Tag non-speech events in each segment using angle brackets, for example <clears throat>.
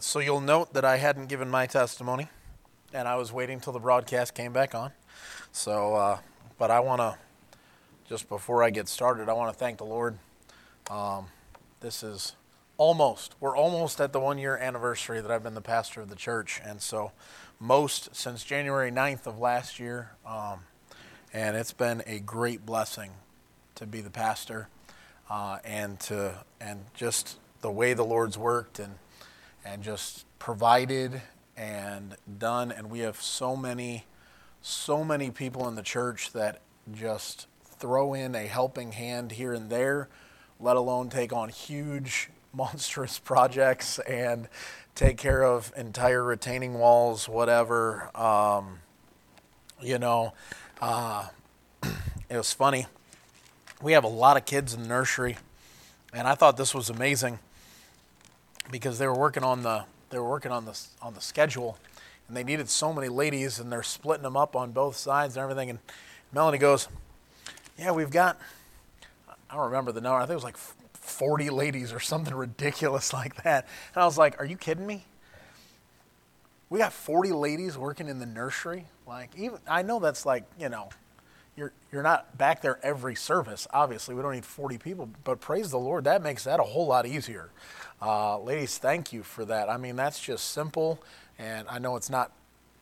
right, so you'll note that I hadn't given my testimony, and I was waiting till the broadcast came back on. So, uh, but I want to, just before I get started, I want to thank the Lord. Um, this is almost, we're almost at the one year anniversary that I've been the pastor of the church, and so most since January 9th of last year, um, and it's been a great blessing to be the pastor uh, and to and just the way the Lord's worked and and just provided and done. And we have so many, so many people in the church that just throw in a helping hand here and there, let alone take on huge, <laughs> monstrous projects and take care of entire retaining walls, whatever. Um, you know, uh, <clears throat> it was funny. We have a lot of kids in the nursery, and I thought this was amazing because they were working on the they were working on the on the schedule, and they needed so many ladies, and they're splitting them up on both sides and everything. And Melanie goes, "Yeah, we've got I don't remember the number. I think it was like 40 ladies or something <laughs> ridiculous like that." And I was like, "Are you kidding me?" We got 40 ladies working in the nursery. Like even I know that's like you know you're you're not back there every service. Obviously, we don't need 40 people, but praise the Lord, that makes that a whole lot easier. Uh, ladies, thank you for that. I mean, that's just simple, and I know it's not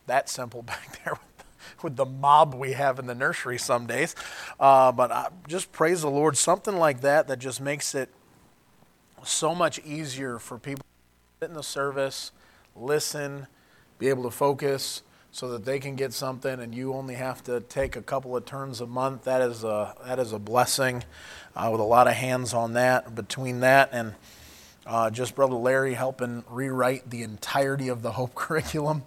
that simple <laughs> back there with, with the mob we have in the nursery some days, uh, but I just praise the Lord. Something like that that just makes it so much easier for people to sit in the service, listen, be able to focus so that they can get something and you only have to take a couple of turns a month that is a that is a blessing uh, with a lot of hands on that between that and uh, just Brother Larry helping rewrite the entirety of the Hope <laughs> curriculum,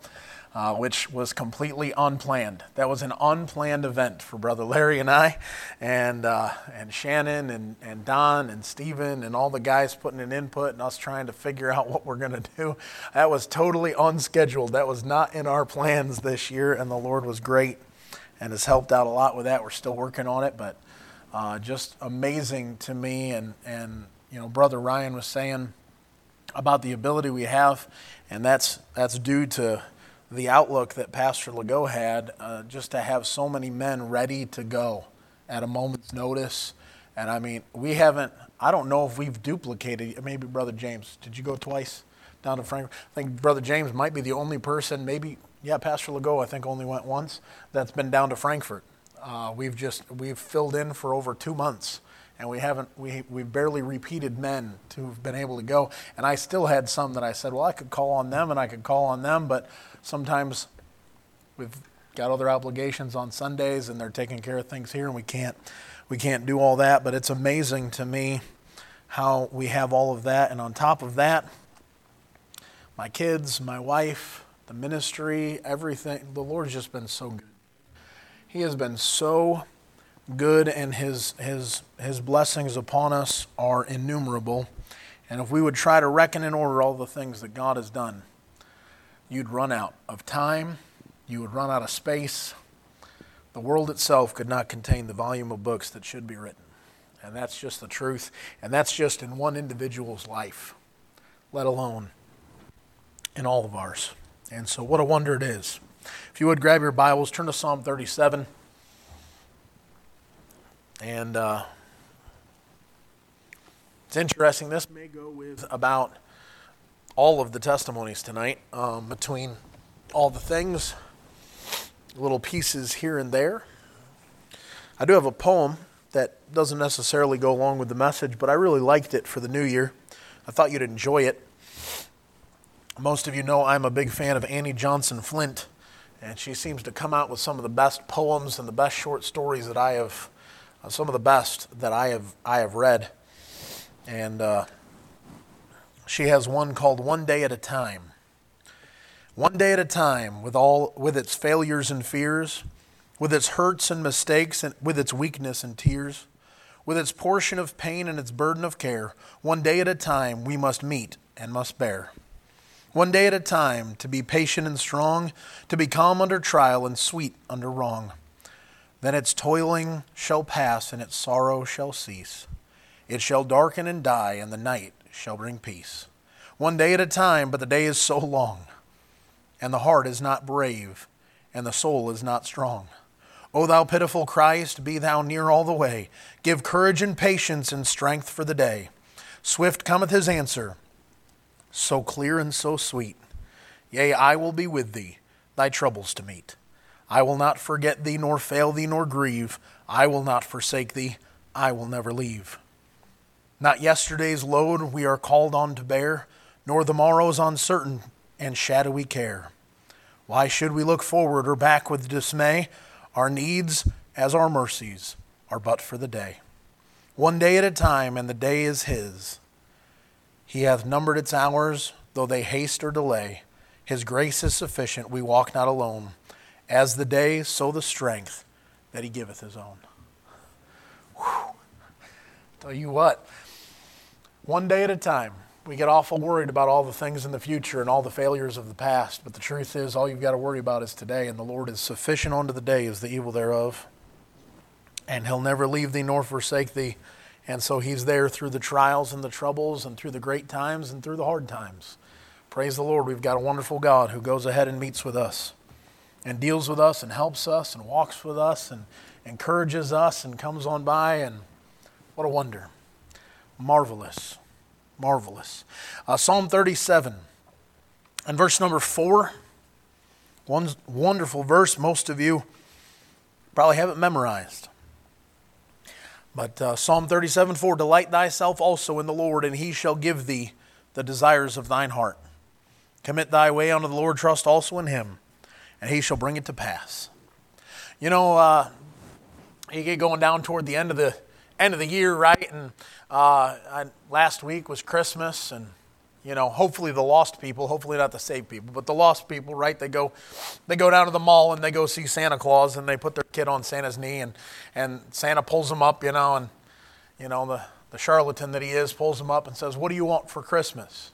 uh, which was completely unplanned. That was an unplanned event for Brother Larry and I, and, uh, and Shannon and, and Don and Stephen and all the guys putting in input and us trying to figure out what we're going to do. That was totally unscheduled. That was not in our plans this year, and the Lord was great and has helped out a lot with that. We're still working on it, but uh, just amazing to me and, and you know, Brother Ryan was saying about the ability we have, and that's that's due to the outlook that Pastor Legault had, uh, just to have so many men ready to go at a moment's notice. And I mean, we haven't. I don't know if we've duplicated. Maybe Brother James. Did you go twice down to Frankfurt? I think Brother James might be the only person. Maybe yeah, Pastor Legault. I think only went once. That's been down to Frankfurt. Uh, we've just we've filled in for over two months and we haven't we we barely repeated men to have been able to go. And i still had some that i said well i could call on them and i could call on them but sometimes we've got other obligations on sundays and they're taking care of things here and we can't we can't do all that. But it's amazing to me how we have all of that. And on top of that my kids my wife the ministry everything the lord's just been so good. He has been so good and his, his, his blessings upon us are innumerable. And if we would try to reckon in order all the things that God has done, you'd run out of time, you would run out of space. The world itself could not contain the volume of books that should be written. And that's just the truth. And that's just in one individual's life, let alone in all of ours. And so, what a wonder it is. If you would grab your Bibles, turn to Psalm 37. And uh, it's interesting. This may go with about all of the testimonies tonight, um, between all the things, little pieces here and there. I do have a poem that doesn't necessarily go along with the message, but I really liked it for the new year. I thought you'd enjoy it. Most of you know I'm a big fan of Annie Johnson Flint, and she seems to come out with some of the best poems and the best short stories that I have uh, some of the best that I have I have read, and uh, she has one called "One Day at a Time." One day at a time, with all with its failures and fears, with its hurts and mistakes, and with its weakness and tears, with its portion of pain and its burden of care. One day at a time, we must meet and must bear. One day at a time, to be patient and strong, to be calm under trial and sweet under wrong then its toiling shall pass and its sorrow shall cease. It shall darken and die, and the night shall bring peace. one day at a time, but the day is so long, and the heart is not brave, and the soul is not strong. O thou pitiful Christ, be thou near all the way. Give courage and patience and strength for the day. Swift cometh his answer, so clear and so sweet. Yea, I will be with thee, thy troubles to meet. I will not forget thee, nor fail thee, nor grieve. I will not forsake thee, I will never leave. Not yesterday's load we are called on to bear, nor the morrow's uncertain and shadowy care. Why should we look forward or back with dismay? Our needs, as our mercies, are but for the day. One day at a time, and the day is His. He hath numbered its hours, though they haste or delay. His grace is sufficient, we walk not alone. As the day, so the strength that He giveth His own. Whew. Tell you what, one day at a time. We get awful worried about all the things in the future and all the failures of the past, but the truth is, all you've got to worry about is today, and the Lord is sufficient unto the day is the evil thereof. And He'll never leave thee nor forsake thee. And so He's there through the trials and the troubles, and through the great times and through the hard times. Praise the Lord. We've got a wonderful God who goes ahead and meets with us, and deals with us, and helps us, and walks with us, and encourages us, and comes on by, and what a wonder marvelous. Marvelous. Uh, Psalm 37 and verse number 4. One wonderful verse, most of you probably haven't memorized. But uh, Psalm 37 4 Delight thyself also in the Lord, and he shall give thee the desires of thine heart. Commit thy way unto the Lord, trust also in him, and he shall bring it to pass. You know, uh, you get going down toward the end of the end of the year, right? And uh, I, last week was Christmas, and you know, hopefully the lost people, hopefully not the saved people, but the lost people, right? They go, they go down to the mall and they go see Santa Claus, and they put their kid on Santa's knee, and and Santa pulls them up, you know, and you know the the charlatan that he is pulls them up and says, "What do you want for Christmas?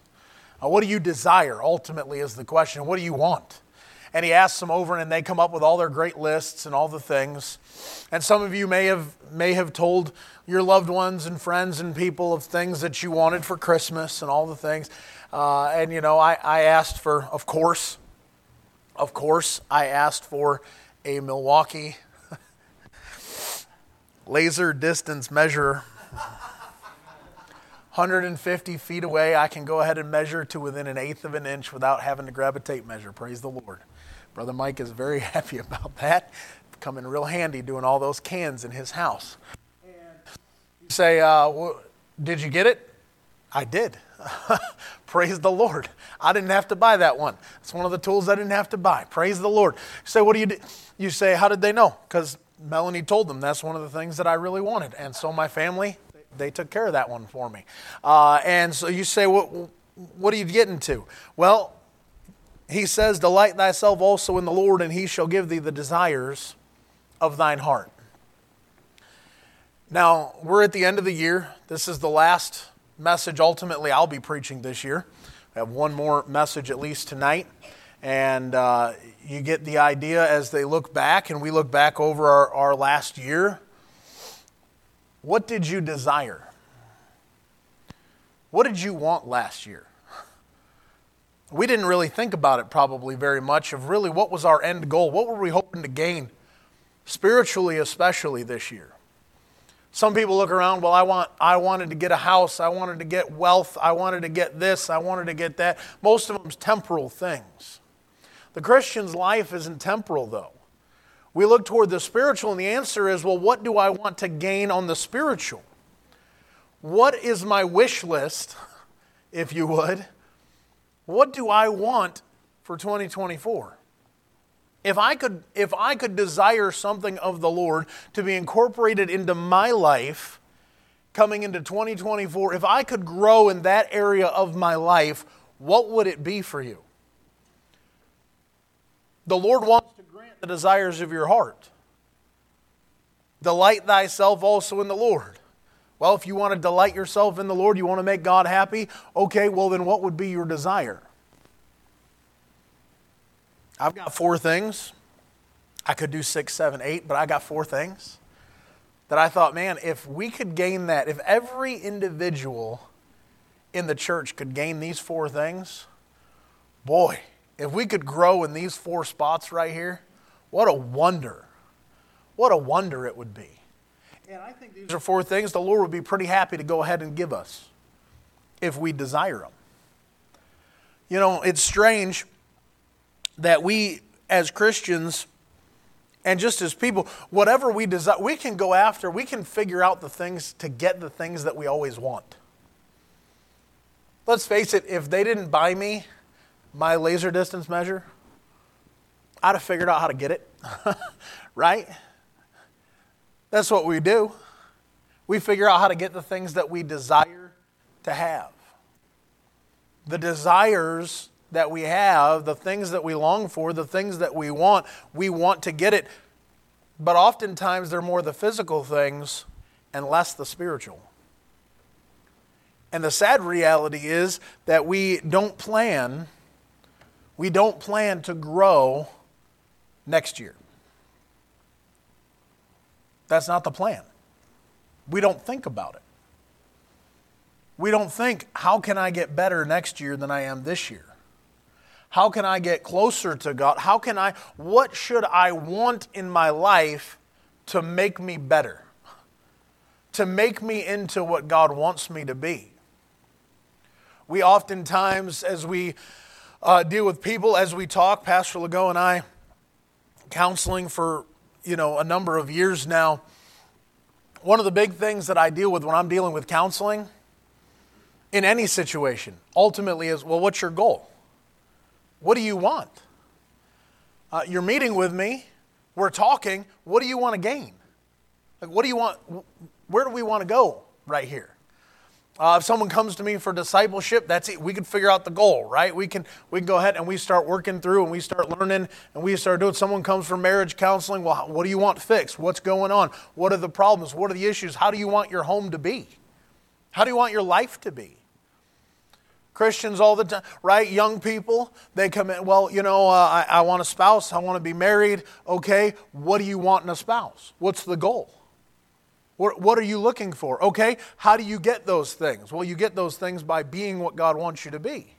Uh, what do you desire?" Ultimately, is the question. What do you want? And he asks them over and they come up with all their great lists and all the things and some of you may have may have told your loved ones and friends and people of things that you wanted for christmas and all the things uh, and you know I, I asked for of course of course i asked for a milwaukee <laughs> laser distance measure 150 feet away, I can go ahead and measure to within an eighth of an inch without having to grab a tape measure. Praise the Lord. Brother Mike is very <laughs> happy about that. Coming real handy doing all those cans in his house. And you say, uh, well, Did you get it? I did. <laughs> Praise the Lord. I didn't have to buy that one. It's one of the tools I didn't have to buy. Praise the Lord. You say, What do you do? You say, How did they know? Because Melanie told them that's one of the things that I really wanted. And so my family, they took care of that one for me. Uh, and so you say, What, what are you getting to? Well, he says, Delight thyself also in the Lord, and he shall give thee the desires of thine heart. Now, we're at the end of the year. This is the last message ultimately I'll be preaching this year. I have one more message at least tonight. And uh, you get the idea as they look back, and we look back over our, our last year. What did you desire? What did you want last year? We didn't really think about it probably very much of really what was our end goal? What were we hoping to gain, spiritually especially this year? Some people look around, well, I, want, I wanted to get a house, I wanted to get wealth, I wanted to get this, I wanted to get that. Most of them's temporal things. The Christian's life isn't temporal, though. We look toward the spiritual, and the answer is, well, what do I want to gain on the spiritual? What is my wish list, <laughs> if you would? What do I want for 2024? If I could if I could desire something of the Lord to be incorporated into my life coming into 2024, if I could grow in that area of my life, what would it be for you? The Lord wants to grant the desires of your heart. Delight thyself also in the Lord. Well, if you want to delight yourself in the Lord, you want to make God happy, okay, well, then what would be your desire? I've got four things. I could do six, seven, eight, but I got four things that I thought, man, if we could gain that, if every individual in the church could gain these four things, boy, if we could grow in these four spots right here, what a wonder. What a wonder it would be. And I think these are four things the Lord would be pretty happy to go ahead and give us if we desire them. You know, it's strange that we as Christians and just as people, whatever we desire, we can go after, we can figure out the things to get the things that we always want. Let's face it, if they didn't buy me my laser distance measure, I'd have figured out how to get it, <laughs> right? That's what we do. We figure out how to get the things that we desire to have. The desires that we have, the things that we long for, the things that we want, we want to get it. But oftentimes they're more the physical things and less the spiritual. And the sad reality is that we don't plan, we don't plan to grow next year. That's not the plan. We don't think about it. We don't think, how can I get better next year than I am this year? How can I get closer to God? How can I, what should I want in my life to make me better? To make me into what God wants me to be? We oftentimes, as we uh, deal with people, as we talk, Pastor Legault and I, counseling for you know a number of years now. One of the big things that I deal with when I'm dealing with counseling, in any situation, ultimately is well, what's your goal? What do you want? Uh, you're meeting with me. We're talking. What do you want to gain? Like, what do you want? Where do we want to go right here? Uh, if someone comes to me for discipleship, that's it. We can figure out the goal, right? We can we can go ahead and we start working through and we start learning and we start doing. Someone comes for marriage counseling. Well, what do you want fixed? What's going on? What are the problems? What are the issues? How do you want your home to be? How do you want your life to be? Christians all the time, right? Young people, they come in, well, you know, uh, I, I want a spouse, I want to be married. Okay, what do you want in a spouse? What's the goal? What, are you looking for? Okay, how do you get those things? Well, you get those things by being what God wants you to be.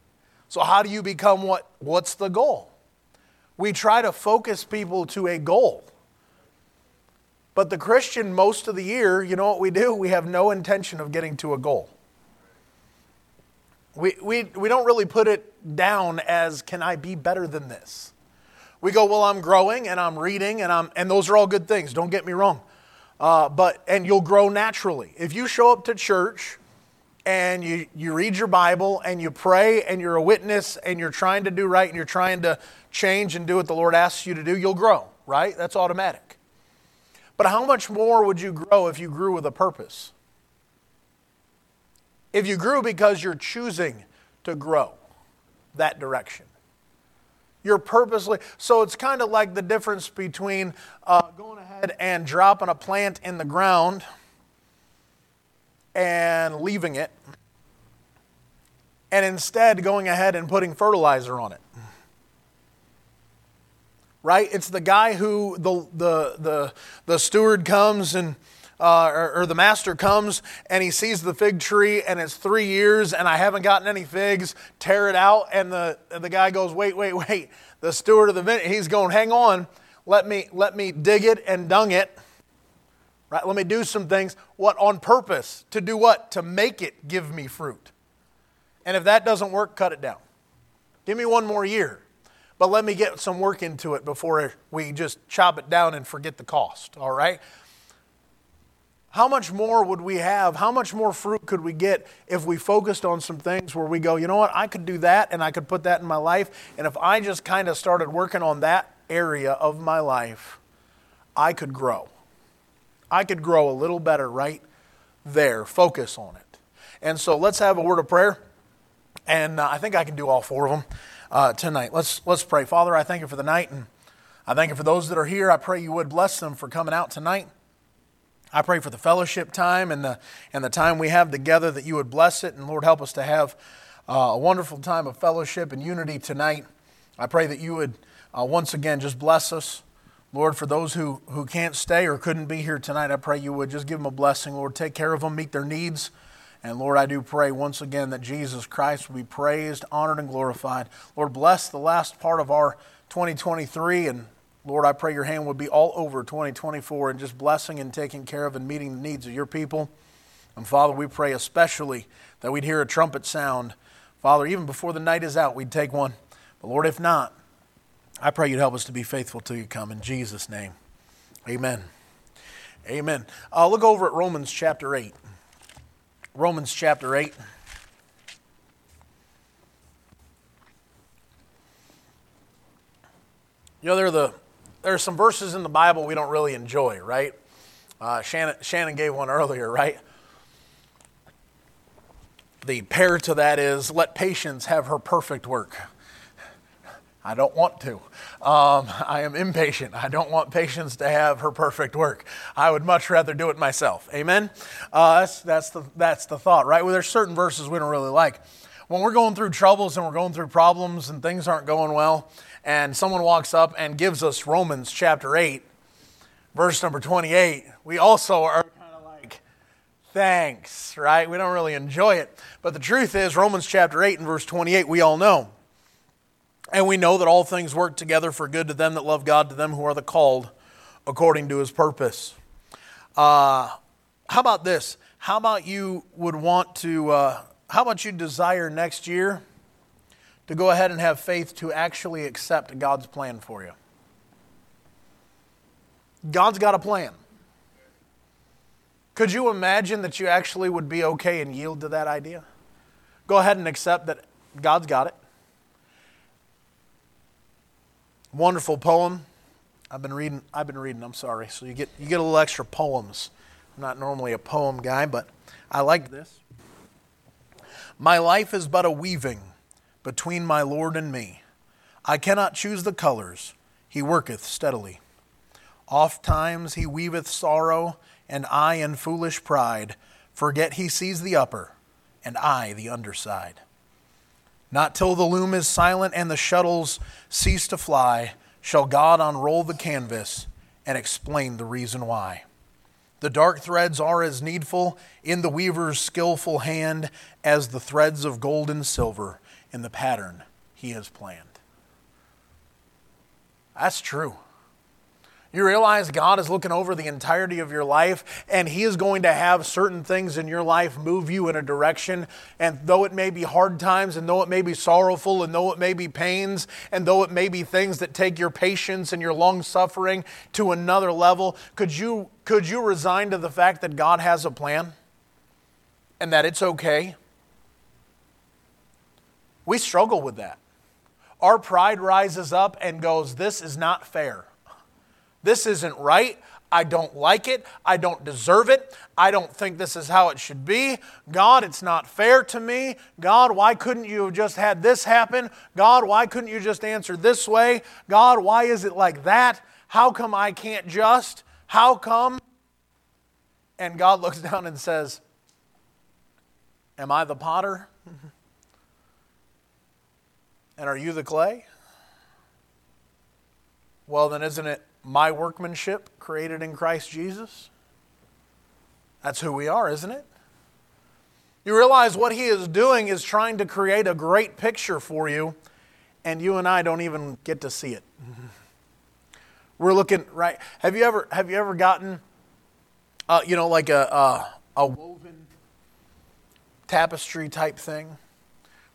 So, how do you become what? What's the goal? We try to focus people to a goal. But the Christian, most of the year, you know what we do? We have no intention of getting to a goal. We, we, we don't really put it down as, can I be better than this? We go, well, I'm growing and I'm reading, and, I'm, and those are all good things, don't get me wrong. Uh, but and you'll grow naturally. If you show up to church and you, you read your Bible and you pray and you're a witness and you're trying to do right and you're trying to change and do what the Lord asks you to do, you'll grow, right? That's automatic. But how much more would you grow if you grew with a purpose? If you grew because you're choosing to grow that direction. You're purposely, so it's kind of like the difference between uh, going ahead and dropping a plant in the ground and leaving it, and instead going ahead and putting fertilizer on it. Right? It's the guy who the, the, the, the steward comes and uh, or, or, the master comes and he sees the fig tree and it's three years and I haven't gotten any figs, tear it out. And the, the guy goes, wait, wait, wait. The steward of the vineyard, he's going, hang on, let me, let me dig it and dung it. Right? Let me do some things. What? On purpose. To do what? To make it give me fruit. And if that doesn't work, cut it down. Give me one more year. But let me get some work into it before we just chop it down and forget the cost. All right? How much more would we have? How much more fruit could we get if we focused on some things where we go, you know what, I could do that and I could put that in my life. And if I just kind of started working on that area of my life, I could grow. I could grow a little better right there. Focus on it. And so let's have a word of prayer. And uh, I think I can do all four of them uh, tonight. Let's, let's pray. Father, I thank you for the night. And I thank you for those that are here. I pray you would bless them for coming out tonight. I pray for the fellowship time and the, and the time we have together that you would bless it. And Lord, help us to have uh, a wonderful time of fellowship and unity tonight. I pray that you would uh, once again just bless us. Lord, for those who, who can't stay or couldn't be here tonight, I pray you would just give them a blessing. Lord, take care of them, meet their needs. And Lord, I do pray once again that Jesus Christ will be praised, honored, and glorified. Lord, bless the last part of our 2023. And Lord, I pray your hand would be all over 2024 and just blessing and taking care of and meeting the needs of your people. And Father, we pray especially that we'd hear a trumpet sound. Father, even before the night is out, we'd take one. But Lord, if not, I pray you'd help us to be faithful till you come. In Jesus' name, amen. Amen. Uh, look over at Romans chapter 8. Romans chapter 8. You know, there are, the, there are some verses in the Bible we don't really enjoy, right? Uh, Shannon, Shannon gave one earlier, right? The pair to that is, let patience have her perfect work. I don't want to. Um, <laughs> I am impatient. I don't want patience to have her perfect work. I would much rather do it myself. Amen? Uh, that's, that's, the, that's the thought, right? Well, there's certain verses we don't really like. When we're going through troubles and we're going through problems and things aren't going well, and someone walks up and gives us Romans chapter 8, verse number 28, we also are kind of like, thanks, right? We don't really enjoy it. But the truth is, Romans chapter 8 and verse 28, we all know and we know that all things work together for good to them that love God, to them who are the called according to his purpose. Uh, how about this? How about you would want to, uh, how about you desire next year to go ahead and have faith to actually accept God's plan for you? God's got a plan. Could you imagine that you actually would be okay and yield to that idea? Go ahead and accept that God's got it. Wonderful poem. I've been reading. I've been reading. I'm sorry. So you get you get a little extra poems. I'm not normally a poem guy, but I like this. My life is but a weaving between my Lord and me. I cannot choose the colors. He worketh steadily. Oft times he weaveth sorrow, and I in foolish pride forget he sees the upper, and I the underside. Not till the loom is silent and the shuttles cease to fly shall God unroll the canvas and explain the reason why. The dark threads are as needful in the weaver's skillful hand as the threads of gold and silver in the pattern he has planned. That's true. You realize God is looking over the entirety of your life, and He is going to have certain things in your life move you in a direction. And though it may be hard times, and though it may be sorrowful, and though it may be pains, and though it may be things that take your patience and your long suffering to another level, could you, could you resign to the fact that God has a plan and that it's okay? We struggle with that. Our pride rises up and goes, This is not fair. This isn't right. I don't like it. I don't deserve it. I don't think this is how it should be. God, it's not fair to me. God, why couldn't you have just had this happen? God, why couldn't you just answer this way? God, why is it like that? How come I can't just? How come? And God <laughs> looks down and says, Am I the potter? <laughs> And are you the clay? Well, then isn't it my workmanship created in Christ Jesus? That's who we are, isn't it? You realize what he is doing is trying to create a great picture for you, and you and I don't even get to see it. <laughs> We're looking right. Have you ever have you ever gotten, uh, you know, like a, a a woven tapestry type thing?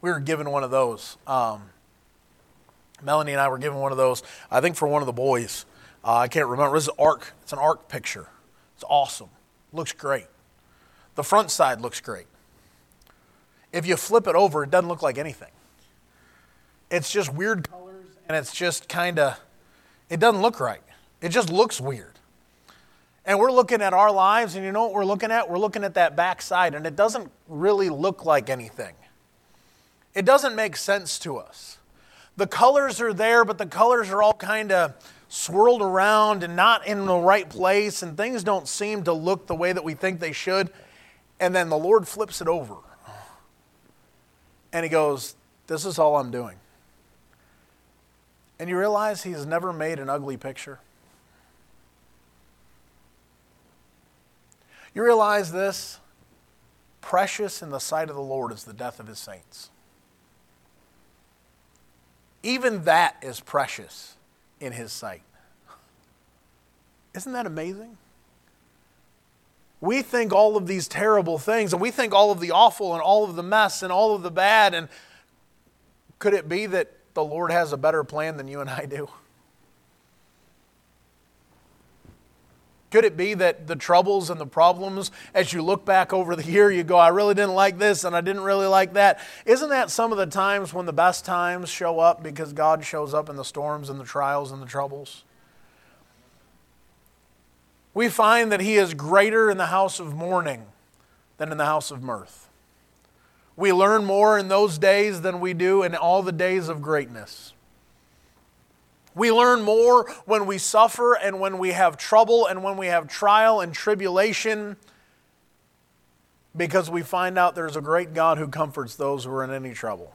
We were given one of those. Um, Melanie and I were given one of those. I think for one of the boys. Uh, I can't remember. This is ark. It's an ark picture. It's awesome. Looks great. The front side looks great. If you flip it over, it doesn't look like anything. It's just weird colors and it's just kind of, it doesn't look right. It just looks weird. And we're looking at our lives, and you know what we're looking at? We're looking at that back side, and it doesn't really look like anything. It doesn't make sense to us. The colors are there, but the colors are all kind of swirled around and not in the right place, and things don't seem to look the way that we think they should. And then the Lord flips it over. And He goes, This is all I'm doing. And you realize He's never made an ugly picture. You realize this? precious in the sight of the Lord is the death of his saints. Even that is precious in his sight. Isn't that amazing? We think all of these terrible things, and we think all of the awful and all of the mess and all of the bad. And could it be that the Lord has a better plan than you and I do? <laughs> Could it be that the troubles and the problems, as you look back over the year, you go, I really didn't like this and I didn't really like that? Isn't that some of the times when the best times show up because God shows up in the storms and the trials and the troubles? We find that He is greater in the house of mourning than in the house of mirth. We learn more in those days than we do in all the days of greatness. We learn more when we suffer and when we have trouble and when we have trial and tribulation because we find out there's a great God who comforts those who are in any trouble.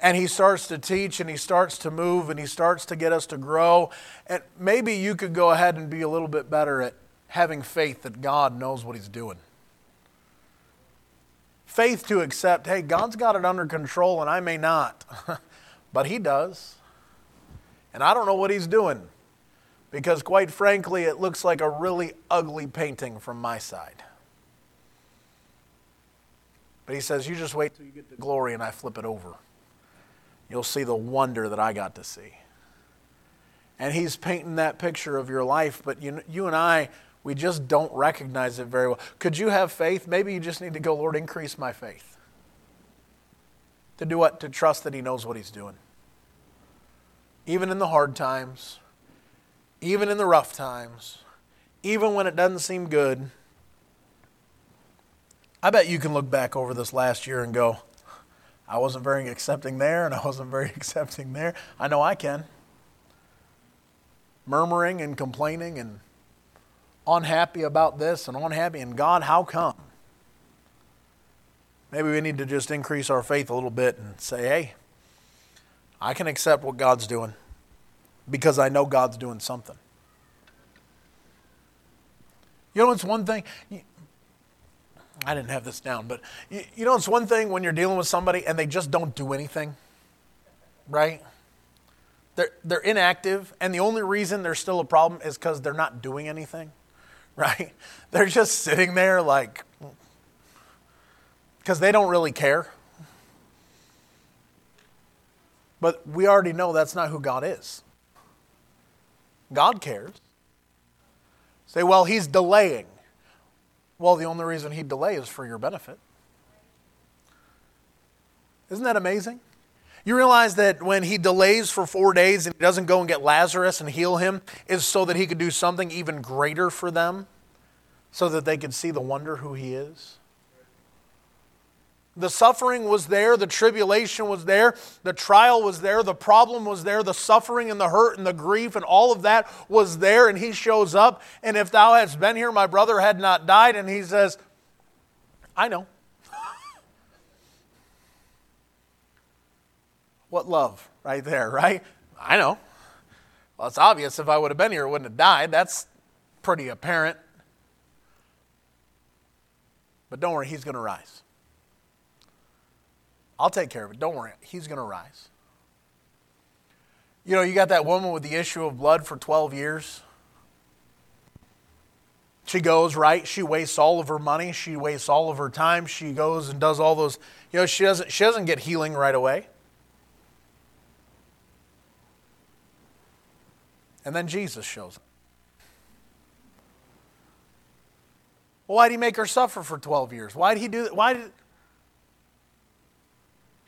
And he starts to teach and he starts to move and he starts to get us to grow. And maybe you could go ahead and be a little bit better at having faith that God knows what he's doing. Faith to accept, hey, God's got it under control and I may not, <laughs> but he does. And I don't know what he's doing because, quite frankly, it looks like a really ugly painting from my side. But he says, You just wait till you get to glory and I flip it over. You'll see the wonder that I got to see. And he's painting that picture of your life, but you, you and I, we just don't recognize it very well. Could you have faith? Maybe you just need to go, Lord, increase my faith. To do what? To trust that he knows what he's doing even in the hard times, even in the rough times, even when it doesn't seem good. I bet you can look back over this last year and go, I wasn't very accepting there and I wasn't very <laughs> accepting there. I know I can. Murmuring and complaining and unhappy about this and unhappy. And God, how come? Maybe we need to just increase our faith a little bit and say, hey, I can accept what God's doing because I know God's doing something. You know, it's one thing. I didn't have this down, but you know, it's one thing when you're dealing with somebody and they just don't do anything, right? They're, they're inactive, and the only reason there's still a problem is because they're not doing anything, <laughs> right? They're just sitting there like, because they don't really care. But we already know that's not who God is. God cares. Say, well, he's delaying. Well, the only reason he delays is for your benefit. Isn't that amazing? You realize that when he delays for four days and he doesn't go and get Lazarus and heal him, is so that he could do something even greater for them, so that they could see the wonder who he is? The suffering was there, the tribulation was there, the trial was there, the problem was there, the suffering and the hurt and the grief and all of that was there. And he shows up, and if thou hadst been here, my brother had not died. And he says, I know. <laughs> what love right there, right? I know. Well, it's obvious if I would have been here, it wouldn't have died. That's pretty apparent. But don't worry, he's going to rise. I'll take care of it. Don't worry. He's going to rise. You know, you got that woman with the issue of blood for 12 years. She goes, right? She wastes all of her money. She wastes all of her time. She goes and does all those, you know, she doesn't, she doesn't get healing right away. And then Jesus shows up. Well, why did he make her suffer for 12 years? Why did he do that? Why did,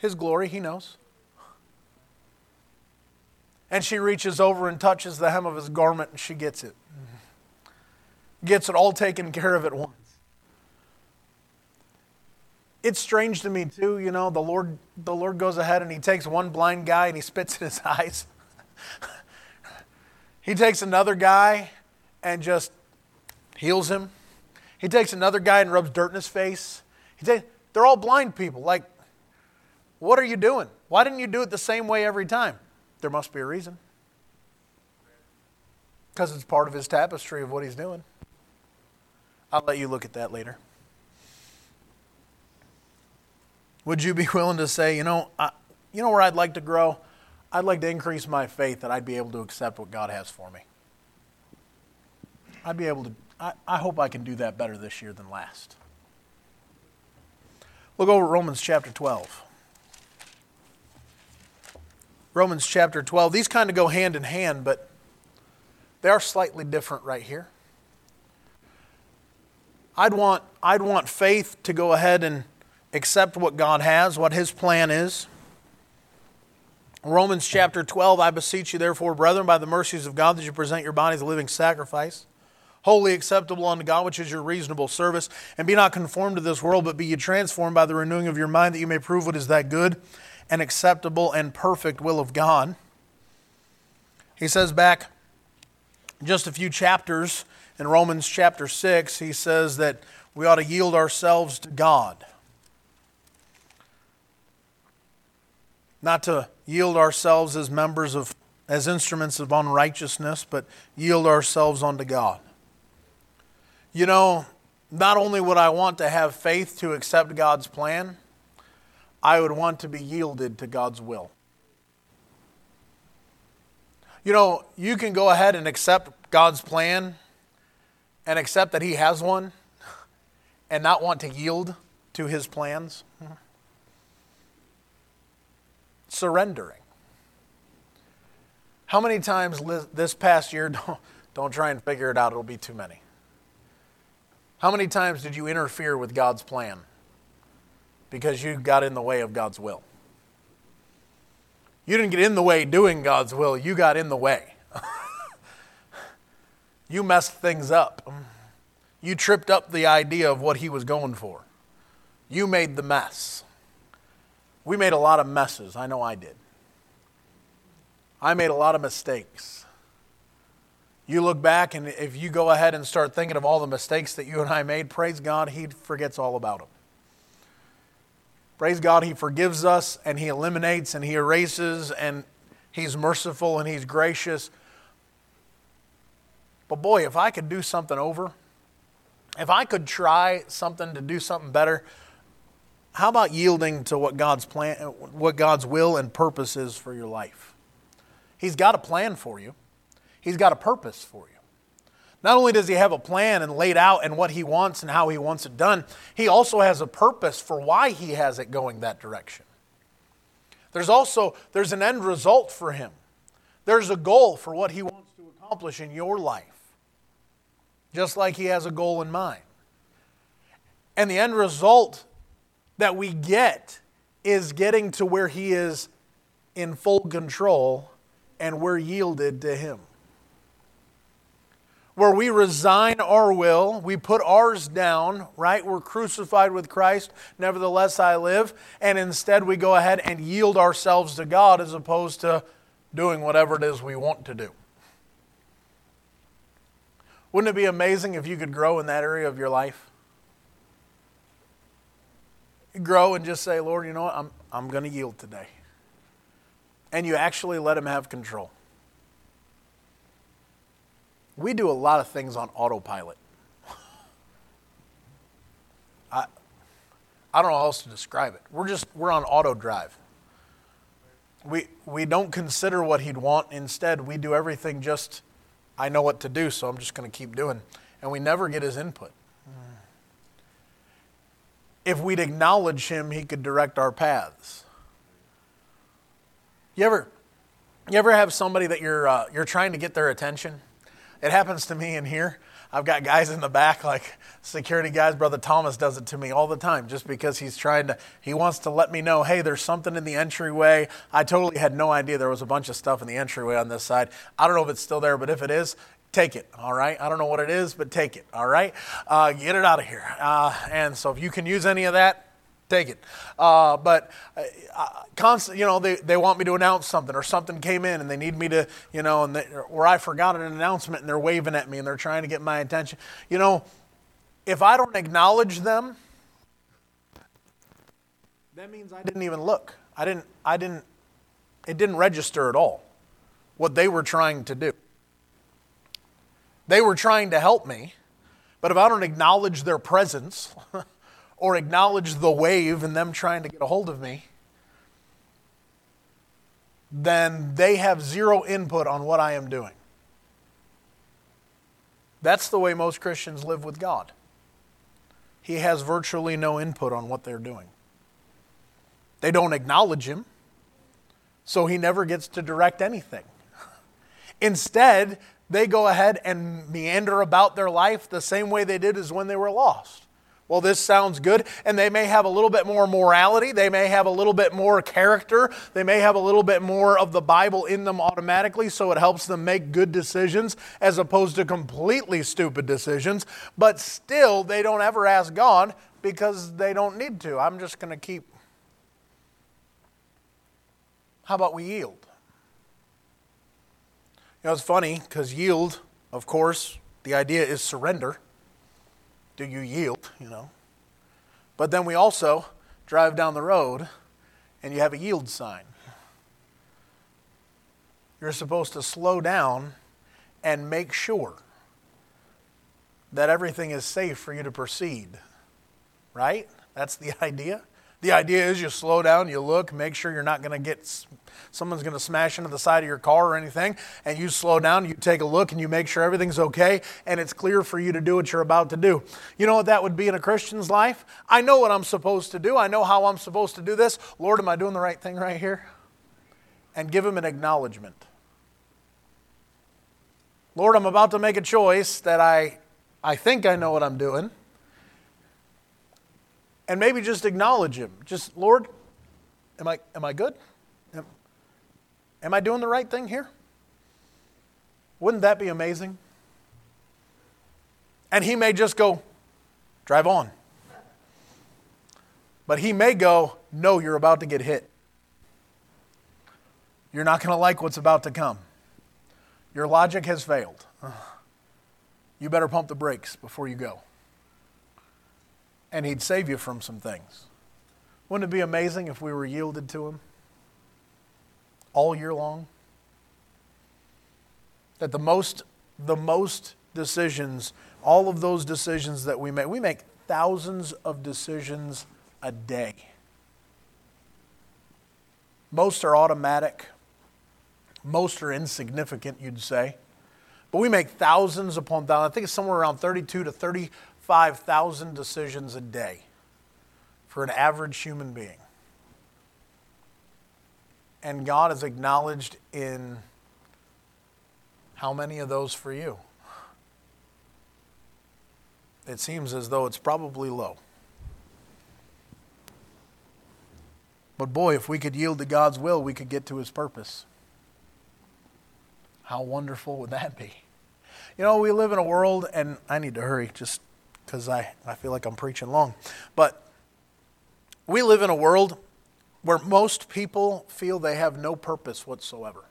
his glory, he knows. And she reaches over and touches the hem of his garment and she gets it. Gets it all taken care of at once. It's strange to me too, you know, the Lord the Lord goes ahead and he takes one blind guy and he spits <laughs> in his eyes. he takes another guy and just heals him. He takes another guy and rubs dirt in his face. He takes, they're all blind people. Like what are you doing? Why didn't you do it the same way every time? There must be a reason. Because it's part of his tapestry of what he's doing. I'll let you look at that later. Would you be <laughs> willing to say, you know, I, you know where I'd like to grow? I'd like to increase my faith that I'd be able to accept what God has for me. I'd be able to, I, I hope I can do that better this year than last. Look over Romans chapter 12. Romans chapter 12. These kind of go hand in hand, but they are slightly different right here. I'd want, I'd want faith to go ahead and accept what God has, what His plan is. Romans chapter 12 I beseech you, therefore, brethren, by the mercies of God, that you present your bodies a living sacrifice, wholly acceptable unto God, which is your reasonable service. And be not conformed to this world, but be ye transformed by the renewing of your mind, that you may prove what is that good and acceptable and perfect will of God. He says back just a few chapters in Romans chapter 6, he says that we ought to yield ourselves to God. Not to yield ourselves as members of, as instruments of unrighteousness, but yield ourselves unto God. You know, not only would I want to have faith to accept God's plan, I would want to be yielded to God's will. You know, you can go ahead and accept God's plan and accept that He has one and not want to yield to His plans. Surrendering. How many times this past year, <laughs> don't, don't try and figure it out, it'll be too many. How many times did you interfere with God's plan because you got in the way of God's will? You didn't get in the way doing God's will, you got in the way. <laughs> you messed things up. You tripped up the idea of what He was going for. You made the mess. We made a lot of messes. I know I did. I made a lot of mistakes. You look back, and if you go ahead and start thinking of all the mistakes that you and I made, praise God, He forgets all about them. Praise God, He forgives us and He eliminates and He erases and He's merciful and He's gracious. But boy, if I could do something over, if I could try something to do something better, how about yielding to what God's plan, what God's will and purpose is for your life? He's got a plan for you. He's got a purpose for you. Not only does he have a plan and laid out and what he wants and how he wants it done, he also has a purpose for why he has it going that direction. There's also there's an end result for him. There's a goal for what he wants to accomplish in your life. Just like he has a goal in mind. And the end result that we get is getting to where he is in full control and we're yielded to him where we resign our will, we put ours down, right? We're crucified with Christ, nevertheless I live, and instead we go ahead and yield ourselves to God as opposed to doing whatever it is we want to do. Wouldn't it be amazing if you could grow in that area of your life? grow and just say, Lord, you know what? I'm, I'm going to yield today. And you actually let Him have control. We do a lot of things on autopilot. I, I don't know how else to describe it. We're just, we're on auto drive. We, we don't consider what he'd want. Instead, we do everything just, I know what to do, so I'm just going to keep doing. And we never get his input. If we'd acknowledge him, he could direct our paths. You ever, you ever have somebody that you're, uh, you're trying to get their attention? It happens to me in here. I've got guys in the back, like security guys. Brother Thomas does it to me all the time just because he's trying to, he wants to let me know, hey, there's something in the entryway. I totally had no idea there was a bunch of stuff in the entryway on this side. I don't know if it's still there, but if it is, take it, all right? I don't know what it is, but take it, all right? Uh, get it out of here. Uh, and so if you can use any of that, take it. Uh, but uh, uh, constant, you know, they, they want me to announce something or something came in and they need me to, you know, and they, or I forgot an announcement and they're waving at me and they're trying to get my attention. You know, if I don't acknowledge them, that means I didn't even look. I didn't, I didn't, it didn't register at all what they were trying to do. They were trying to help me, but if I don't acknowledge their presence, <laughs> or acknowledge the wave and them trying to get a hold of me, then they have zero input on what I am doing. That's the way most Christians live with God. He has virtually no input on what they're doing. They don't acknowledge Him, so He never gets to direct anything. <laughs> Instead, they go ahead and meander about their life the same way they did as when they were lost well, this sounds good. And they may have a little bit more morality. They may have a little bit more character. They may have a little bit more of the Bible in them automatically, so it helps them make good decisions as opposed to completely stupid decisions. But still, they don't ever ask God because they don't need to. I'm just going to keep. How about we yield? You know, it's funny because yield, of course, the idea is surrender do you yield, you know? But then we also drive down the road and you have a yield sign. You're supposed to slow down and make sure that everything is safe for you to proceed. Right? That's the <laughs> idea. The idea is you slow down, you look, make sure you're not going to get someone's going to smash into the side of your car or anything, and you slow down, you take a look, and you make sure everything's okay, and it's clear for you to do what you're about to do. You know what that would be in a Christian's life? I know what I'm supposed to do. I know how I'm supposed to do this. Lord, am I doing the right thing right here? And give him an acknowledgement. Lord, I'm about to make a choice that I, I think I know what I'm doing and maybe just acknowledge Him. Just, Lord, am I, am I good? Am, am I doing the right thing here? Wouldn't that be amazing? And He may just go, drive on. But He may go, no, you're about to get hit. You're not going to like what's about to come. Your logic has failed. You better pump the brakes before you go and He'd save you from some things. Wouldn't it be amazing if we were yielded to Him all year long? That the most, the most decisions, all of those decisions that we make, we make thousands of decisions a day. Most are automatic, most are insignificant, you'd say. But we make thousands upon thousands. I think it's somewhere around 32 to 30 5,000 decisions a day for an average human being. And God is acknowledged in how many of those for you? It seems as though it's probably low. But boy, if we could yield to God's will, we could get to his purpose. How wonderful would that be? You know, we live in a world, and I need to hurry, just because I, I feel like I'm preaching long. But we live in a world where most people feel they have no purpose whatsoever.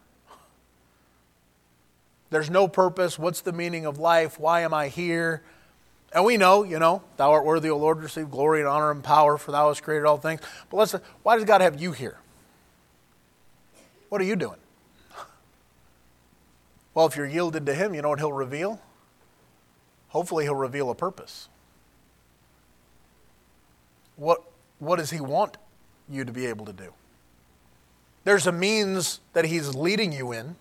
There's no purpose. What's the meaning of life? Why am I here? And we know, you know, thou art worthy, O Lord, to receive glory and honor and power, for thou hast created all things. But let's, why does God have you here? What are you doing? <laughs> Well, if you're yielded to Him, you know what He'll reveal? Hopefully, He'll reveal a purpose. What, what does He want you to be able to do? There's a means that He's leading you in.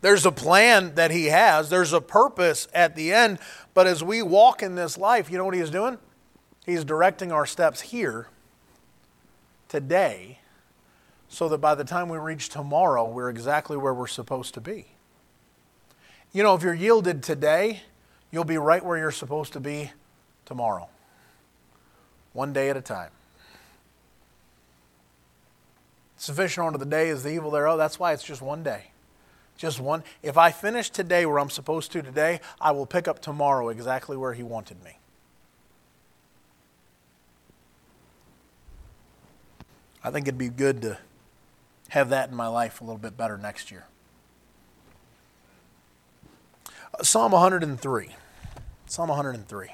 There's a plan that He has. There's a purpose at the end. But as we walk in this life, you know what He's doing? He's directing our steps here, today, so that by the time we reach tomorrow, we're exactly where we're supposed to be. You know, if you're yielded today, You'll be right where you're supposed to be tomorrow, one day at a time. Sufficient unto the day is the evil thereof. That's why it's just one day. Just one. If I finish today where I'm supposed to today, I will pick up tomorrow exactly where He wanted me. I think it'd be good to have that in my life a little bit better next year. Psalm 103. Psalm 103.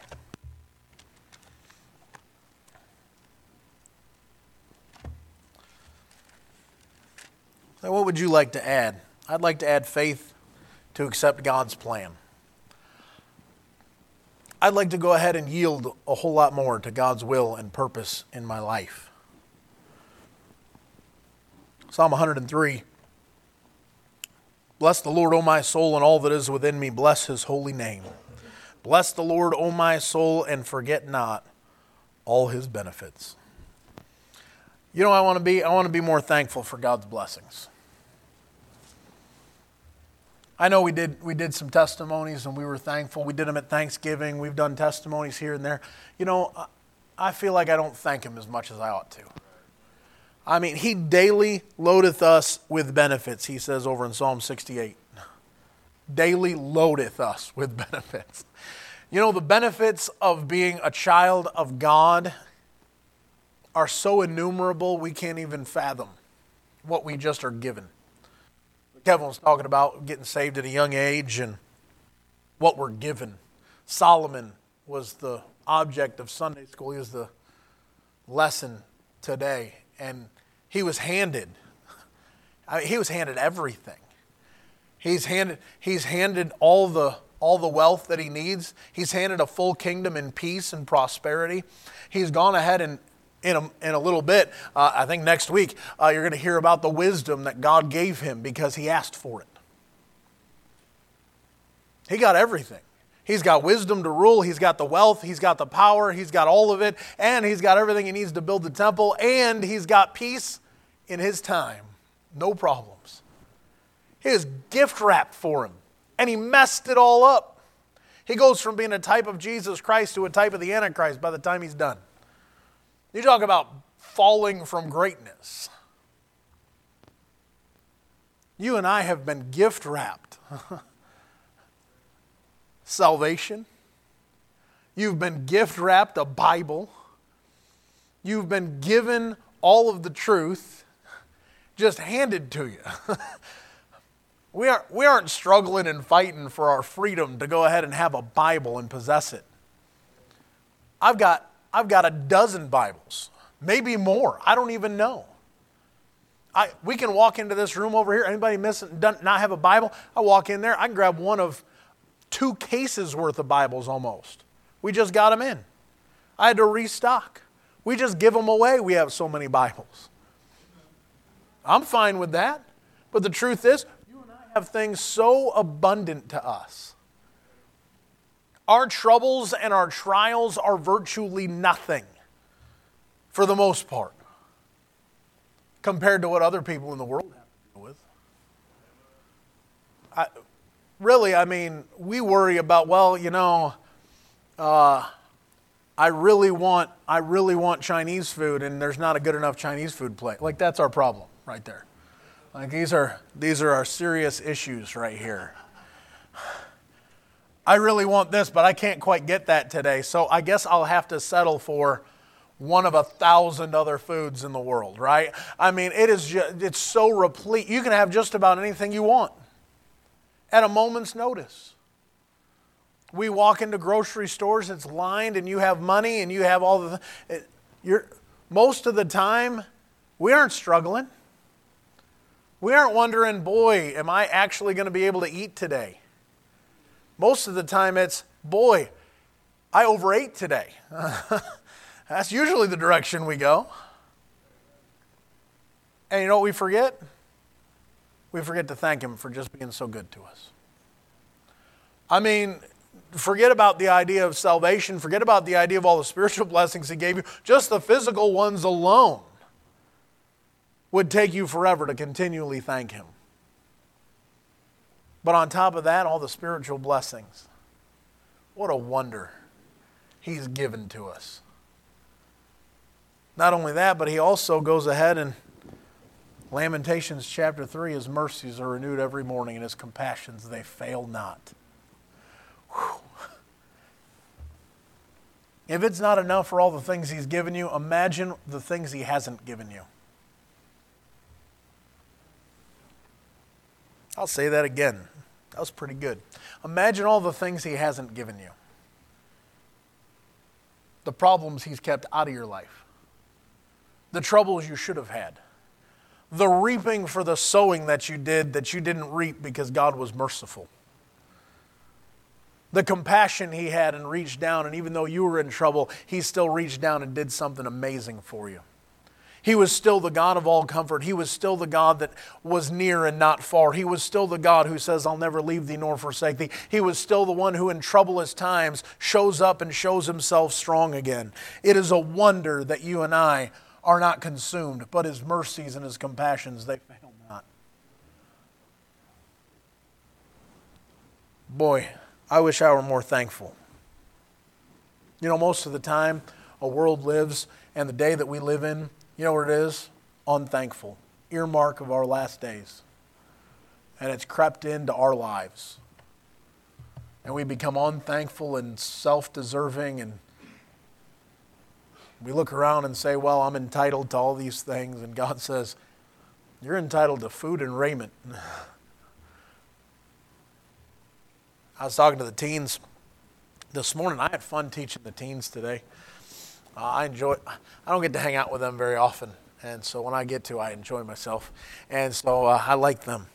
So, what would you like to add? I'd like to add faith to accept God's plan. I'd like to go ahead and yield a whole lot more to God's will and purpose in my life. Psalm 103 Bless the Lord, O my soul, and all that is within me. Bless his holy name. Bless the Lord, O my soul, and forget not all his benefits. You know, I want to be I want to be more thankful for God's blessings. I know we did we did some testimonies and we were thankful. We did them at Thanksgiving. We've done testimonies here and there. You know, I feel like I don't thank him as much as I ought to. I mean, he daily loadeth us with benefits, he says over in Psalm 68. Daily loadeth us with <laughs> benefits. You know, the benefits of being a child of God are so innumerable we can't even fathom what we just are given. Kevin was talking about getting saved at a young age and what we're given. Solomon was the object of Sunday school. He was the lesson today. And he was handed, <laughs> I mean, he was handed everything. He's handed, he's handed all the, all the wealth that he needs. He's handed a full kingdom in peace and prosperity. He's gone ahead and in a, in a little bit, uh, I think next week, uh, you're going to hear about the wisdom that God gave him because he asked for it. He got everything. He's got wisdom to rule. He's got the wealth. He's got the power. He's got all of it. And he's got everything he needs to build the temple. And he's got peace in his time. No problems. He gift wrapped for him. And he messed it all up. He goes from being a type of Jesus Christ to a type of the Antichrist by the time he's done. You talk about falling from greatness. You and I have been gift wrapped. <laughs> Salvation. You've been gift wrapped a Bible. You've been given all of the truth just handed to you. <laughs> we, aren't, we aren't struggling and fighting for our freedom to go ahead and have a Bible and possess it. I've got I've got a dozen Bibles, maybe more. I don't even know. I, we can walk into this room over here. Anybody missing, not have a Bible? I walk in there. I can grab one of two cases worth of Bibles almost. We just got them in. I had to restock. We just give them away. We have so many Bibles. I'm fine with that. But the truth is, you and I have things so abundant to us our troubles and our trials are virtually nothing for the most part compared to what other people in the world have to deal with. I, really, I mean, we worry about, well, you know, uh, I really want I really want Chinese food and there's not a good enough Chinese food plate. Like that's our problem right there. Like these are these are our serious issues right here. I really want this, but I can't quite get that today. So I guess I'll have to settle for one of a thousand other foods in the world, right? I mean, it is just, it's so replete. You can have just about anything you want at a moment's notice. We walk into grocery stores, it's lined, and you have money and you have all the. It, eh, you're, most of the time, we aren't struggling. We aren't wondering, boy, am I actually going to be able to eat today? Most of the time, it's, boy, I overate today. <laughs> That's usually the direction we go. And you know what we forget? We forget to thank Him for just being so good to us. I mean, forget about the idea of salvation, forget about the idea of all the spiritual <laughs> blessings He gave you, just the physical ones alone would take you forever to continually thank Him. But on top of that, all the spiritual blessings. What a wonder He's given to us. Not only that, but He also goes ahead and Lamentations chapter 3 His mercies are renewed every morning, and His compassions, they fail not. Whew. If it's not enough for all the things He's given you, imagine the things He hasn't given you. I'll say that again. That was pretty good. Imagine all the things He hasn't given you, the problems He's kept out of your life, the troubles you should have had, the reaping for the sowing that you did that you didn't reap because God was merciful. the compassion he had and reached down. And even though you were in trouble, he still reached down and did something amazing for you. He was still the God of all comfort. He was still the God that was near and not far. He was still the God who says, I'll never leave thee nor forsake thee. He was still the one who, in troublous times, shows up and shows himself strong again. It is a wonder that you and I are not consumed, but his mercies and his compassions, they fail not. Boy, I wish I were more thankful. You know, most of the time, a world lives, and the day that we live in, you know what it is? Unthankful. Earmark of our last days. And it's crept into our lives. And we become unthankful and self deserving. And we look around and say, Well, I'm entitled to all these things. And God says, You're entitled to food and raiment. <sighs> I was talking to the teens this morning. I had fun teaching the teens today. Uh, I enjoy. I don't get to hang out with them very often, and so when I get to, I enjoy myself, and so uh, I like them.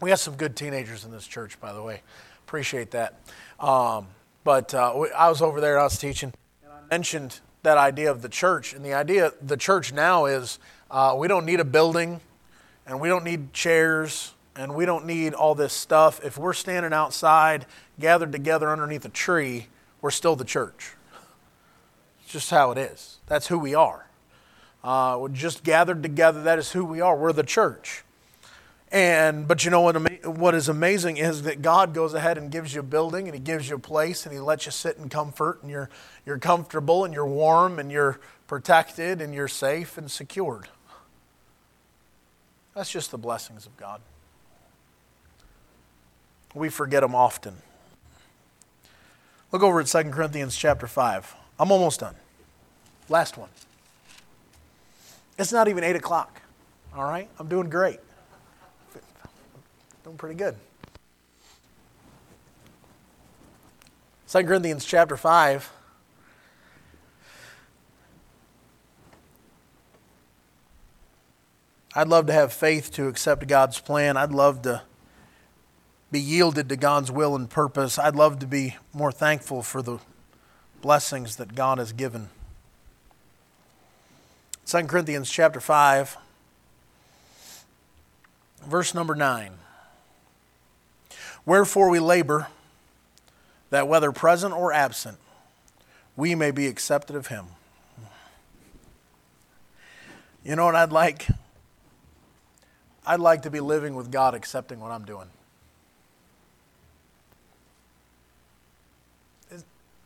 We have some good teenagers in this church, by the way. Appreciate that. Um, but uh, I was over there. I was teaching, and I mentioned that idea of the church, and the idea the church now is uh, we don't need a building, and we don't need chairs, and we don't need all this stuff. If we're standing outside, gathered together underneath a tree, we're still the church It's just how it is. That's who we are. Uh, we're just gathered together. That is who we are. We're the church. And but you know what? What is amazing is that God goes ahead and gives you a building, and He gives you a place, and He lets you sit in comfort, and you're you're comfortable, and you're warm, and you're protected, and you're safe and secured. That's just the blessings of God. We forget them often. Look over at 2 Corinthians chapter 5. I'm almost done. Last one. It's not even 8 o'clock. All right? I'm doing great. Doing pretty good. 2 Corinthians chapter 5. I'd love to have faith to accept God's plan. I'd love to be yielded to God's will and purpose. I'd love to be more thankful for the blessings that God has given. 2 Corinthians chapter 5, verse number 9. Wherefore we labor, that whether present or absent, we may be accepted of him. You know what I'd like? I'd like to be living with God accepting what I'm doing.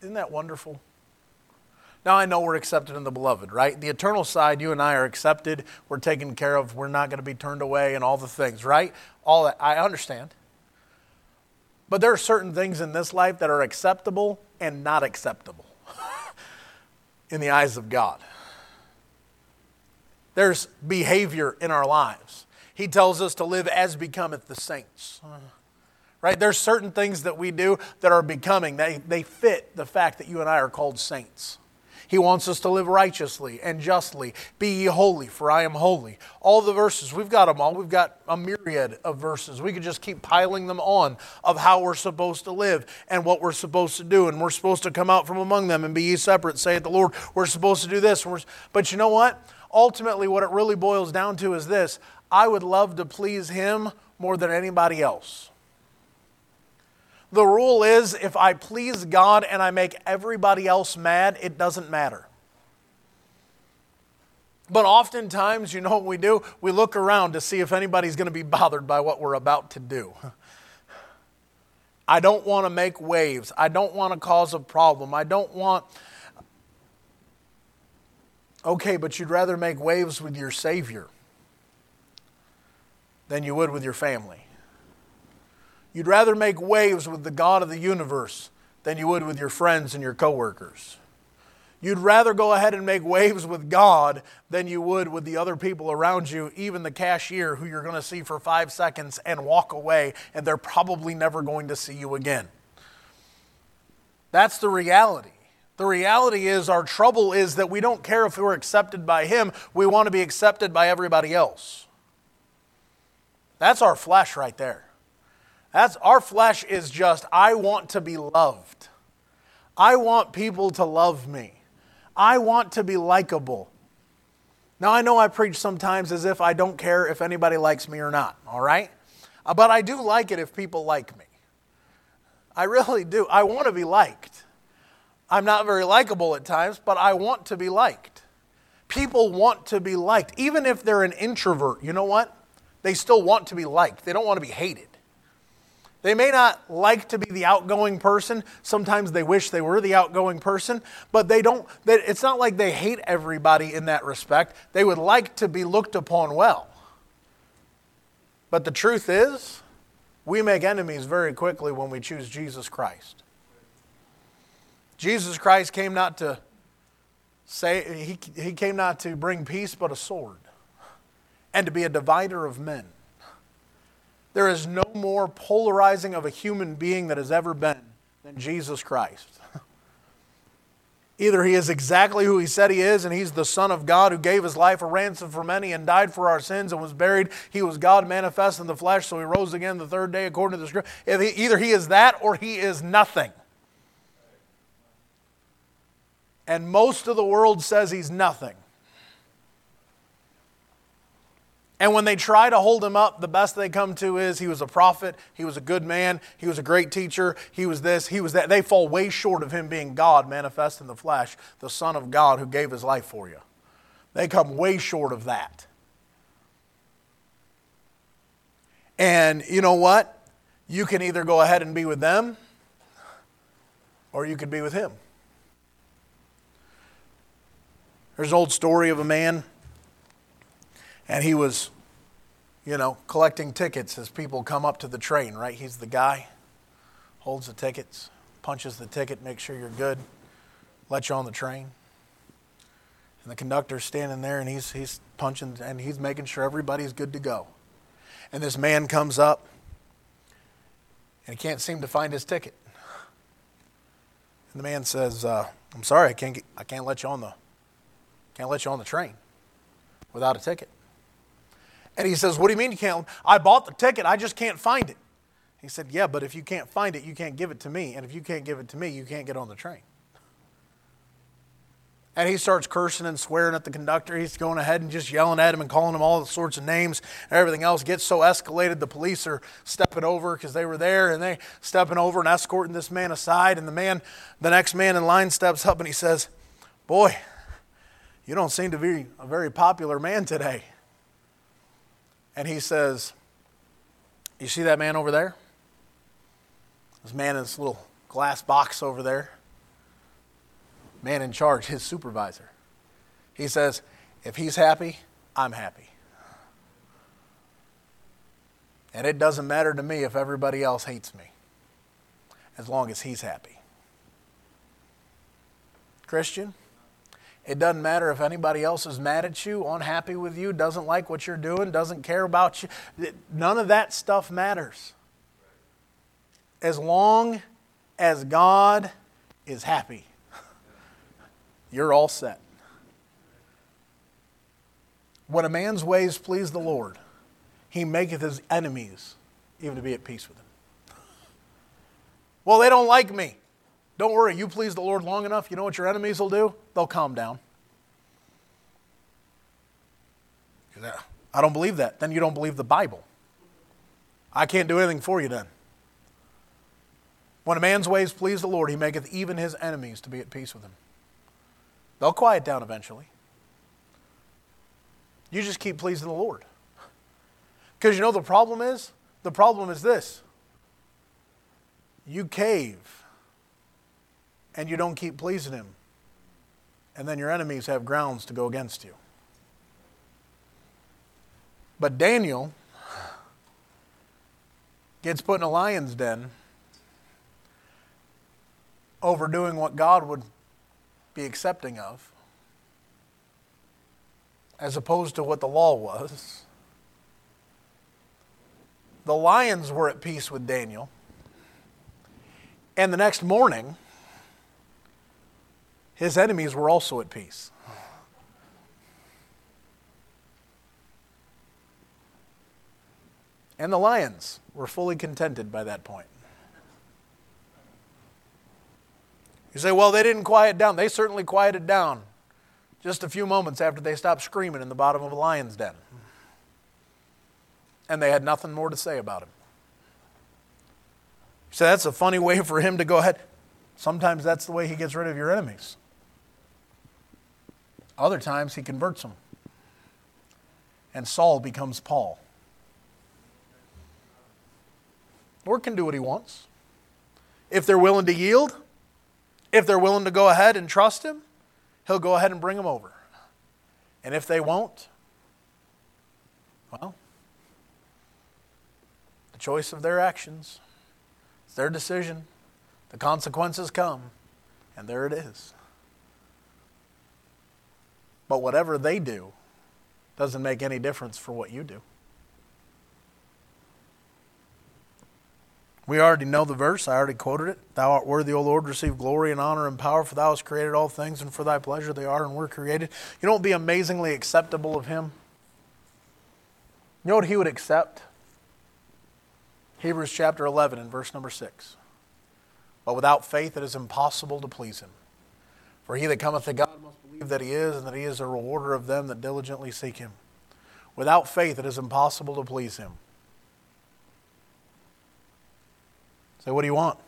Isn't that wonderful? Now I know we're accepted in the beloved, right? The eternal side, you and I are accepted, we're taken care of, we're not going to be turned away, and all the things, right? All that, I understand. But there are certain things in this life that are acceptable and not acceptable <laughs> in the eyes of God. There's behavior in our lives. He tells us to live as becometh the saints right? There's certain things that we do that are becoming, they, they fit the fact that you and I are called saints. He wants us to live righteously and justly. Be ye holy, for I am holy. All the verses, we've got them all. We've got a myriad of verses. We could just keep piling them on of how we're supposed to live and what we're supposed to do. And we're supposed to come out from among them and be ye separate, saith the Lord. We're supposed to do this. But you know what? Ultimately, what it really boils down to is this I would love to please Him more than anybody else. The rule is if I please God and I make everybody else mad, it doesn't matter. But oftentimes, you know what we do? We look around to see if anybody's going to be bothered by what we're about to do. I don't want to make waves. I don't want to cause a problem. I don't want. Okay, but you'd rather make waves with your Savior than you would with your family. You'd rather make waves with the God of the universe than you would with your friends and your coworkers. You'd rather go ahead and make waves with God than you would with the other people around you, even the cashier who you're going to see for five seconds and walk away, and they're probably never going to see you again. That's the reality. The reality is, our trouble is that we don't care if we're accepted by Him, we want to be accepted by everybody else. That's our flesh right there. That's our flesh is just I want to be loved. I want people to love me. I want to be likable. Now, I know I preach sometimes as if I don't care if anybody likes me or not, all right? Uh, but I do like it if people like me. I really do. I want to be liked. I'm not very likable at times, but I want to be liked. People want to be liked. Even if they're an introvert, you know what? They still want to be liked. They don't want to be hated. They may not like to be the outgoing person. Sometimes they wish they were the outgoing person, but they don't, it's not like they hate everybody in that respect. They would like to be looked upon well. But the truth is, we make enemies very quickly when we choose Jesus Christ. Jesus Christ came not to say, he, he came not to bring peace, but a sword, and to be a divider of men. There is no more polarizing of a human being that has ever been than Jesus Christ. <laughs> Either he is exactly who he said he is, and he's the Son of God who gave his life a ransom for many and died for our sins and was buried. He was God manifest in the flesh, so he rose again the third day according to the scripture. Either he is that or he is nothing. And most of the world says he's nothing. And when they try to hold him up, the best they come to is he was a prophet, he was a good man, he was a great teacher, he was this, he was that. They fall way short of him being God manifest in the flesh, the Son of God who gave his life for you. They come way short of that. And you know what? You can either go ahead and be with them or you could be with him. There's an old story of a man and he was, you know, collecting tickets as people come up to the train, right? He's the guy, holds the tickets, punches the ticket, makes sure you're good, lets you on the train. And the conductor's standing there and he's, he's punching and he's making sure everybody's good to go. And this man comes up and he can't seem to find his ticket. And the man says, uh, "I'm sorry, I can't get, I can't let you on the can't let you on the train without a ticket." And he says, What do you mean you can't? I bought the ticket, I just can't find it. He said, Yeah, but if you can't find it, you can't give it to me. And if you can't give it to me, you can't get on the train. And he starts cursing and swearing at the conductor. He's going ahead and just yelling at him and calling him all sorts of names and everything else. Gets so escalated, the police are stepping over because they were there and they stepping over and escorting this man aside. And the man, the next man in line steps up and he says, Boy, you don't seem to be a very popular man today and he says, You see that man over there? This man in this little glass box over there. Man in charge, his supervisor. He says, If he's happy, I'm happy. And it doesn't matter to me if everybody else hates me, as long as he's happy. Christian? It doesn't matter if anybody else is mad at you, unhappy with you, doesn't like what you're doing, doesn't care about you. None of that stuff matters. As long as God is happy, you're all set. When a man's ways please the Lord, he maketh his enemies even to be at peace with him. Well, they don't like me. Don't worry, you please the Lord long enough, you know what your enemies will do? They'll calm down. I don't believe that. Then you don't believe the Bible. I can't do anything for you then. When a man's ways please the Lord, he maketh even his enemies to be at peace with him. They'll quiet down eventually. You just keep pleasing the Lord. Because you know the problem is? The problem is this you cave and you don't keep pleasing Him. And then your enemies have grounds to go against you. But Daniel gets put in a lion's den over doing what God would be accepting of, as opposed to what the law was. The lions were at peace with Daniel. And the next morning, his enemies were also at peace. And the lions were fully contented by that point. You say, well, they didn't quiet down. They certainly quieted down just a few moments after they stopped screaming in the bottom of a lion's den. And they had nothing more to say about him. You say, that's a funny way for him to go ahead. Sometimes that's the way he gets rid of your enemies. Other times he converts them. And Saul becomes Paul. Lord can do what he wants. If they're willing to yield, if they're willing to go ahead and trust him, he'll go ahead and bring them over. And if they won't, well, the choice of their actions, it's their decision. The consequences come, and there it is. But whatever they do doesn't make any difference for what you do. We already know the verse. I already quoted it. Thou art worthy, O Lord, receive glory and honor and power, for thou hast created all things, and for thy pleasure they are and were created. You know what would be amazingly acceptable of him? You know what he would accept? Hebrews chapter 11 and verse number 6. But without faith it is impossible to please him. For he that cometh to God must believe that he is, and that he is a rewarder of them that diligently seek him. Without faith it is impossible to please him. Say, what do you want?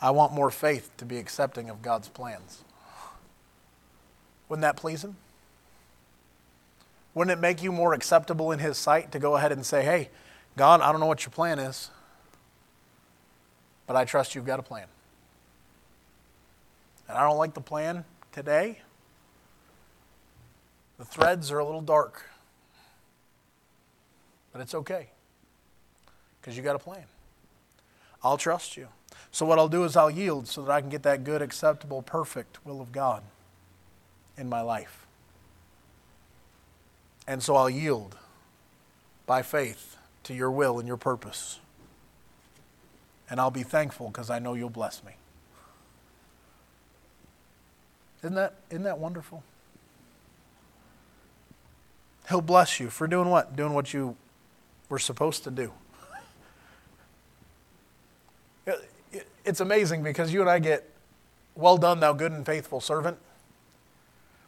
I want more faith to be accepting of God's plans. Wouldn't that please Him? Wouldn't it make you more acceptable in His sight to go ahead and say, hey, God, I don't know what your plan is, but I trust you've got a plan. And I don't like the plan today. The threads are a little dark, but it's okay because you got a plan. I'll trust you. So, what I'll do is I'll yield so that I can get that good, acceptable, perfect will of God in my life. And so I'll yield by faith to your will and your purpose. And I'll be thankful because I know you'll bless me. Isn't that, isn't that wonderful? He'll bless you for doing what? Doing what you were supposed to do. it's amazing because you and I get, well done, thou good and faithful servant,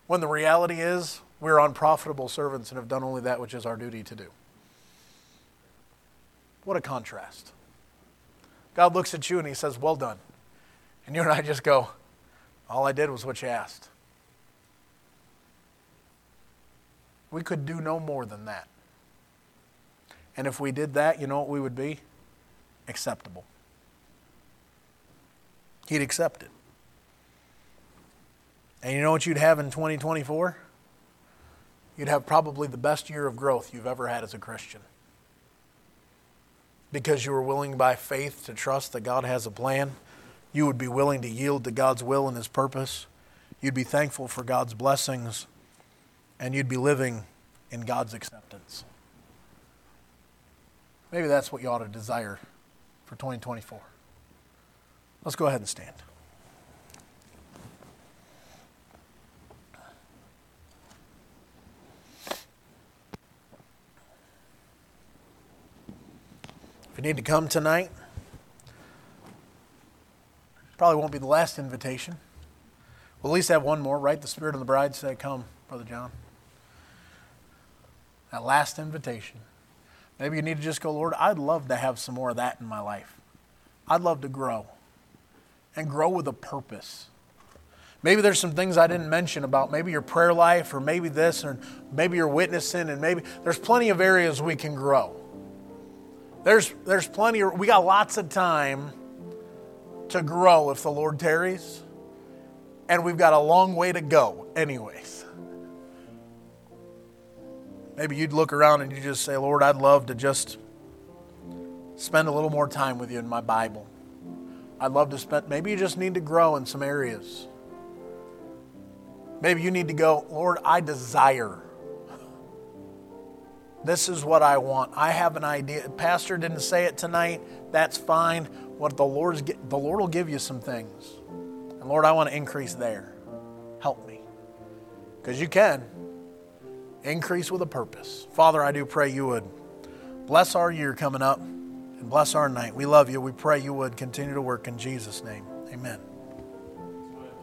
when the reality is we're unprofitable servants and have done only that which is our duty to do. What a contrast. God looks at you and he says, Well done. And you and I just go, All I did was what you asked. We could do no more than that. And if we did that, you know what we would be? Acceptable he'd accept it. And you know what you'd have in 2024? You'd have probably the best year of growth you've ever had as a Christian. Because you were willing by faith to trust that God has a plan. You would be willing to yield to God's will and His purpose. You'd be thankful for God's blessings. And you'd be living in God's acceptance. Maybe that's what you ought to desire for 2024. Let's go ahead and stand. If you need to come tonight, probably won't be the last invitation. We'll at least have one more, right? The Spirit of the bride say, Come, Brother John. That last invitation. Maybe you need to just go, Lord, I'd love to have some more of that in my life. I'd love to grow and grow with a purpose. Maybe there's some things I didn't mention about maybe your prayer life or maybe this or maybe you're witnessing and maybe there's plenty of areas we can grow. There's there's plenty of, we got lots of time to grow if the Lord tarries. And we've got a long way to go anyways. Maybe you'd look around and you just say, "Lord, I'd love to just spend a little more time with you in my Bible." I'd love to spend, maybe you just need to grow in some areas. Maybe you need to go, Lord, I desire. This is what I want. I have an idea. Pastor didn't say it tonight. That's fine. What the Lord's the Lord will give you some things. And Lord, I want to increase there. Help me. Because you can increase with a purpose. Father, I do pray you would Bless our year coming up and bless our night. We love you. We pray you would continue to work in Jesus' name. Amen.